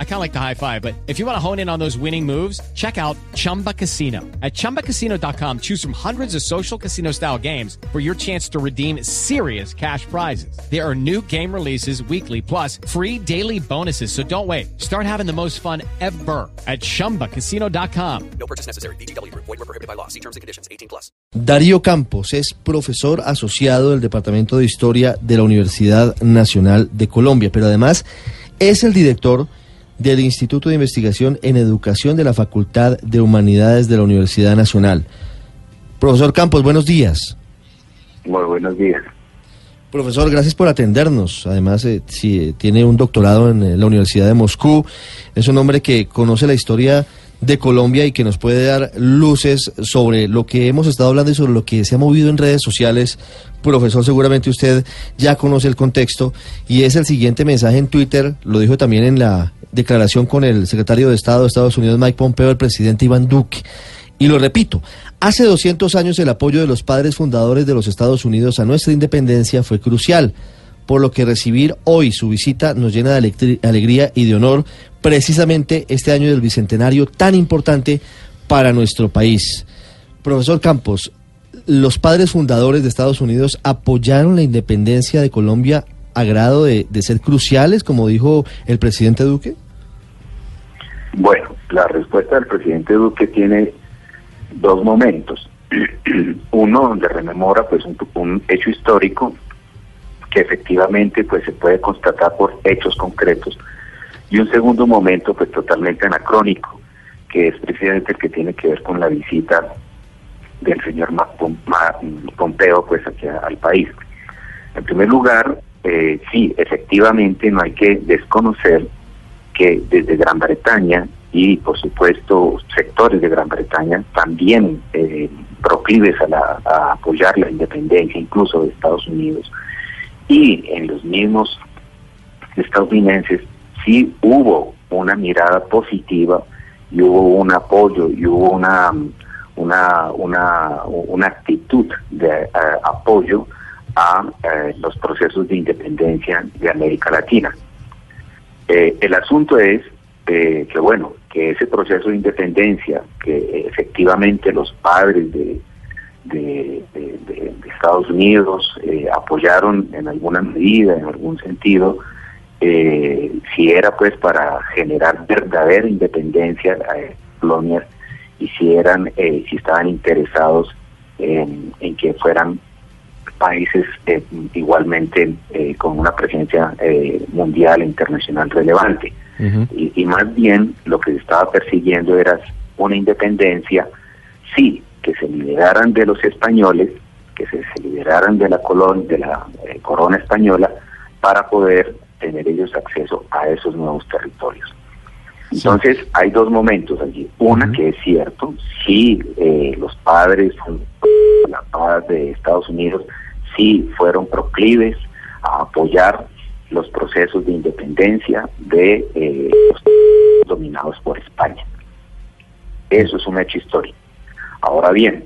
I kind of like the high five, but if you want to hone in on those winning moves, check out Chumba Casino. At ChumbaCasino.com, choose from hundreds of social casino style games for your chance to redeem serious cash prizes. There are new game releases weekly, plus free daily bonuses. So don't wait. Start having the most fun ever at ChumbaCasino.com. No purchase necessary. BGW. Void were prohibited by law. See terms and conditions. 18 plus. Darío Campos es profesor asociado del Departamento de Historia de la Universidad Nacional de Colombia, pero además es el director del Instituto de Investigación en Educación de la Facultad de Humanidades de la Universidad Nacional. Profesor Campos, buenos días. Muy buenos días. Profesor, gracias por atendernos. Además, eh, si, tiene un doctorado en eh, la Universidad de Moscú. Es un hombre que conoce la historia de Colombia y que nos puede dar luces sobre lo que hemos estado hablando y sobre lo que se ha movido en redes sociales. Profesor, seguramente usted ya conoce el contexto y es el siguiente mensaje en Twitter, lo dijo también en la declaración con el secretario de Estado de Estados Unidos, Mike Pompeo, el presidente Iván Duque. Y lo repito, hace 200 años el apoyo de los padres fundadores de los Estados Unidos a nuestra independencia fue crucial, por lo que recibir hoy su visita nos llena de alegría y de honor, precisamente este año del Bicentenario tan importante para nuestro país. Profesor Campos, los padres fundadores de Estados Unidos apoyaron la independencia de Colombia a grado de, ser cruciales, como dijo el presidente Duque? Bueno, la respuesta del presidente Duque tiene dos momentos. Uno donde rememora pues un, un, hecho histórico que efectivamente pues se puede constatar por hechos concretos y un segundo momento pues totalmente anacrónico que es precisamente el que tiene que ver con la visita del señor Pompeo pues aquí al país. En primer lugar, eh, sí, efectivamente no hay que desconocer que desde Gran Bretaña y por supuesto sectores de Gran Bretaña también eh, proclives a, la, a apoyar la independencia incluso de Estados Unidos y en los mismos estadounidenses sí hubo una mirada positiva y hubo un apoyo y hubo una una una, una actitud de uh, apoyo a uh, los procesos de independencia de América Latina. Eh, el asunto es eh, que, bueno, que ese proceso de independencia, que efectivamente los padres de, de, de, de Estados Unidos eh, apoyaron en alguna medida, en algún sentido, si era pues para generar verdadera independencia a colonias y si eran, si estaban interesados en, en que fueran países eh, igualmente eh, con una presencia eh, mundial e internacional relevante. Uh -huh. y, y, más bien lo que se estaba persiguiendo era una independencia, sí, que se liberaran de los españoles, que se, se liberaran de la, colon, de la corona española, para poder tener ellos acceso a esos nuevos territorios. Entonces, sí. hay dos momentos allí. Una uh -huh. que es cierto, sí, los padres, la paz de Estados Unidos, sí fueron proclives a apoyar los procesos de independencia de eh, los dominados por España. Eso es un hecho histórico. Ahora bien,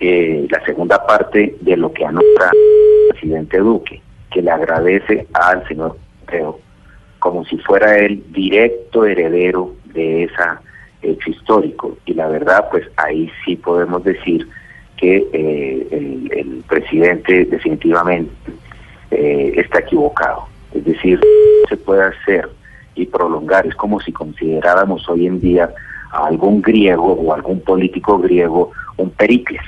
eh, la segunda parte de lo que anota el presidente Duque, que le agradece al señor Pompeo como si fuera el directo heredero de ese hecho histórico. Y la verdad, pues ahí sí podemos decir que eh, el, presidente definitivamente eh, está equivocado. Es decir, se puede hacer y prolongar. Es como si consideráramos hoy en día a algún griego o algún político griego un Pericles,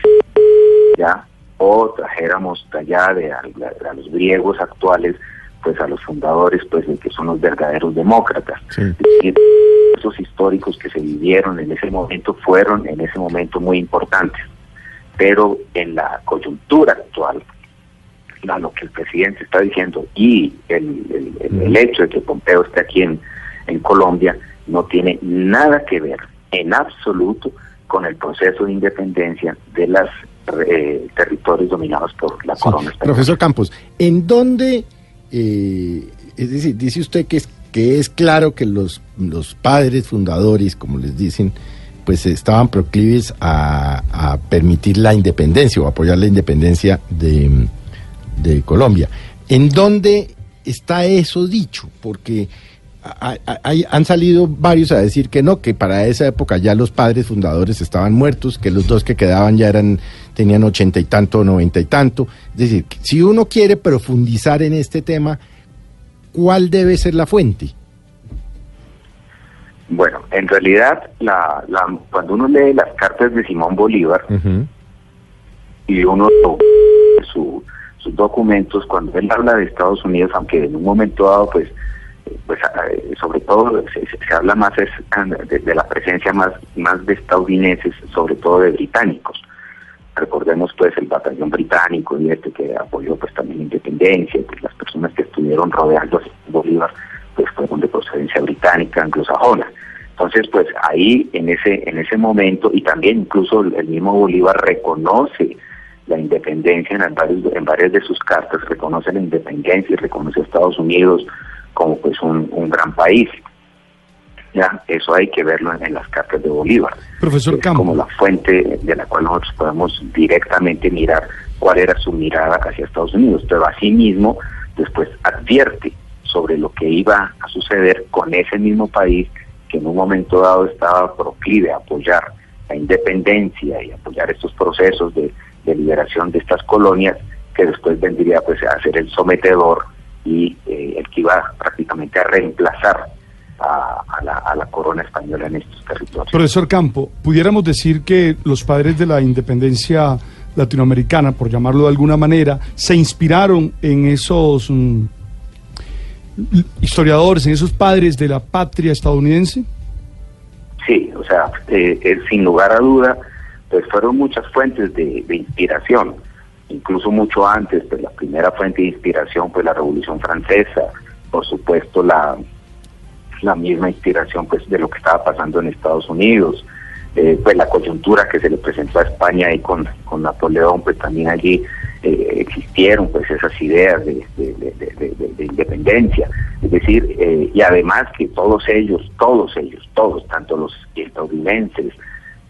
¿ya? O trajéramos allá de a, a los griegos actuales, pues a los fundadores, pues de que son los verdaderos demócratas. Sí. Es decir, esos históricos que se vivieron en ese momento fueron en ese momento muy importantes pero en la coyuntura actual, a lo que el presidente está diciendo y el, el, el hecho de que Pompeo esté aquí en, en, Colombia no tiene nada que ver en absoluto con el proceso de independencia de los eh, territorios dominados por la sí. corona española. Profesor Campos, ¿en dónde, eh, es decir, dice usted que es, que es claro que los, los padres fundadores, como les dicen, pues estaban proclives a, a permitir la independencia o apoyar la independencia de, de Colombia. ¿En dónde está eso dicho? Porque hay- han salido varios a decir que no, que para esa época ya los padres fundadores estaban muertos, que los dos que quedaban ya eran tenían ochenta y tanto, noventa y tanto. Es decir, que si uno quiere profundizar en este tema, ¿cuál debe ser la fuente? Bueno, en realidad, la, la- cuando uno lee las cartas de Simón Bolívar y uno sus documentos, cuando él habla de Estados Unidos, aunque en un momento dado, pues, eh, pues eh, sobre todo se, habla más es, ah, de, de la presencia más, más de estadounidenses, sobre todo de británicos. Recordemos pues el batallón británico y este que apoyó pues también la independencia, pues las personas que estuvieron rodeando a Bolívar pues fueron de procedencia británica, anglosajona. Entonces pues ahí en ese en ese momento y también incluso el mismo Bolívar reconoce la independencia en, las varios- en varias de sus cartas, reconoce la independencia y reconoce a Estados Unidos como pues un, un gran país. Ya, eso hay que verlo en, en las cartas de Bolívar Profesor es Campo. como la fuente de la cual nosotros podemos directamente mirar cuál era su mirada hacia Estados Unidos, pero asimismo después advierte sobre lo que iba a suceder con ese mismo país que en un momento dado estaba proclive a apoyar la independencia y apoyar estos procesos de, de liberación de estas colonias, que después vendría pues a ser el sometedor y eh, el que iba prácticamente a reemplazar a, a la, a la corona española en estos territorios. Profesor Campo, pudiéramos decir que los padres de la independencia latinoamericana, por llamarlo de alguna manera, se inspiraron en esos mm, historiadores, en esos padres de la patria estadounidense. Sí, o sea, eh, eh, sin lugar a duda, pues fueron muchas fuentes de, de inspiración, incluso mucho antes, pues la primera fuente de inspiración fue la Revolución Francesa, por supuesto la, la misma inspiración pues de lo que estaba pasando en Estados Unidos, eh, pues la coyuntura que se le presentó a España y con, con Napoleón, pues también allí eh, existieron pues esas ideas de, de- de- de- de- de independencia, es decir, eh, y además que todos ellos, todos ellos, todos, tanto los estadounidenses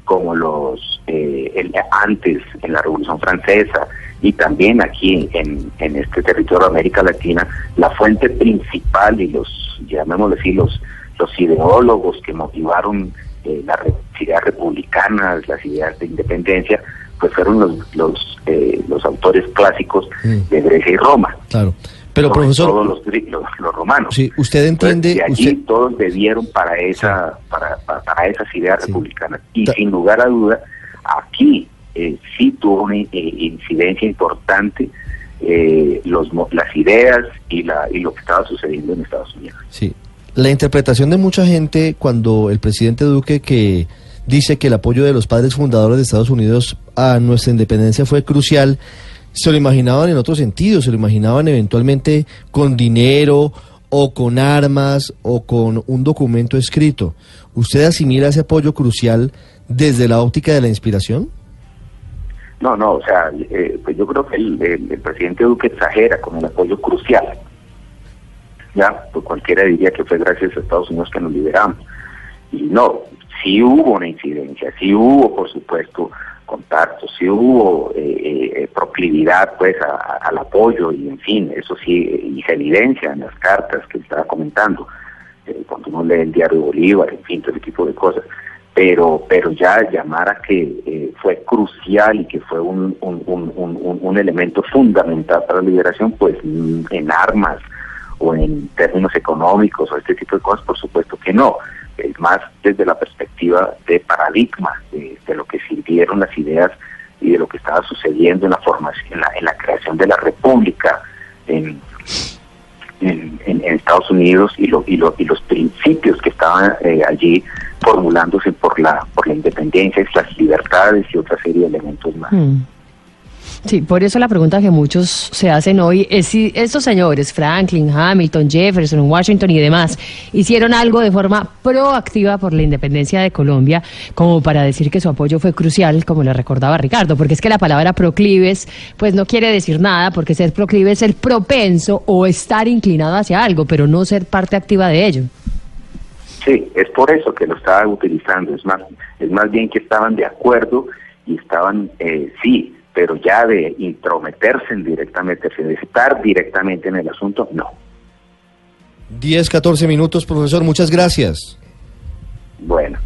como los eh, el- antes en la Revolución Francesa y también aquí en, en este territorio de América Latina, la fuente principal y los, llamémoslo así, los, los ideólogos que motivaron eh, las ideas republicanas, las ideas de independencia, pues fueron los, los, eh, los autores clásicos Mm. de Grecia y Roma. Claro. Pero sobre profesor, todo los, los, los romanos. sí, usted entiende, Entonces, allí usted, todos debieron para esa para, para, para esas ideas Sí. republicanas y Ta- sin lugar a duda aquí eh, sí tuvo una eh, incidencia importante eh, los las ideas y la y lo que estaba sucediendo en Estados Unidos sí, la interpretación de mucha gente cuando el presidente Duque que dice que el apoyo de los padres fundadores de Estados Unidos a nuestra independencia fue crucial, se lo imaginaban en otro sentido, se lo imaginaban eventualmente con dinero o con armas o con un documento escrito. ¿Usted asimila ese apoyo crucial desde la óptica de la inspiración? no no o sea eh, pues yo creo que el, presidente Duque exagera con el apoyo crucial ya pues cualquiera diría que fue gracias a Estados Unidos que nos liberamos y no, sí hubo una incidencia, sí hubo, por supuesto, contactos, sí hubo eh, eh, proclividad, pues, a- al apoyo y, en fin, eso sí, y se evidencia en las cartas que estaba comentando, eh, cuando uno lee el diario Bolívar, en fin, todo ese tipo de cosas. Pero, pero ya llamar a que eh, fue crucial y que fue un, un, un, un, elemento fundamental para la liberación, pues en armas o en términos económicos o este tipo de cosas, por supuesto que no. Es más desde la perspectiva de paradigma, de, lo que sirvieron las ideas y de lo que estaba sucediendo en la formación, en la, creación de la república en, en, en- en Estados Unidos y, lo, y, lo, y los principios que estaban eh, allí formulándose por la por la independencia, las libertades y otra serie de elementos más. Mm. Sí, por eso la pregunta que muchos se hacen hoy es si estos señores, Franklin, Hamilton, Jefferson, Washington y demás, hicieron algo de forma proactiva por la independencia de Colombia, como para decir que su apoyo fue crucial, como le recordaba Ricardo, porque es que la palabra proclives, pues no quiere decir nada, porque ser proclive es ser propenso o estar inclinado hacia algo, pero no ser parte activa de ello. Sí, es por eso que lo estaba utilizando. Es más, es más bien que estaban de acuerdo y estaban, eh, sí, pero ya de intrometerse en directamente, de estar directamente en el asunto, no. 10, 14 minutos, profesor. Muchas gracias. Bueno.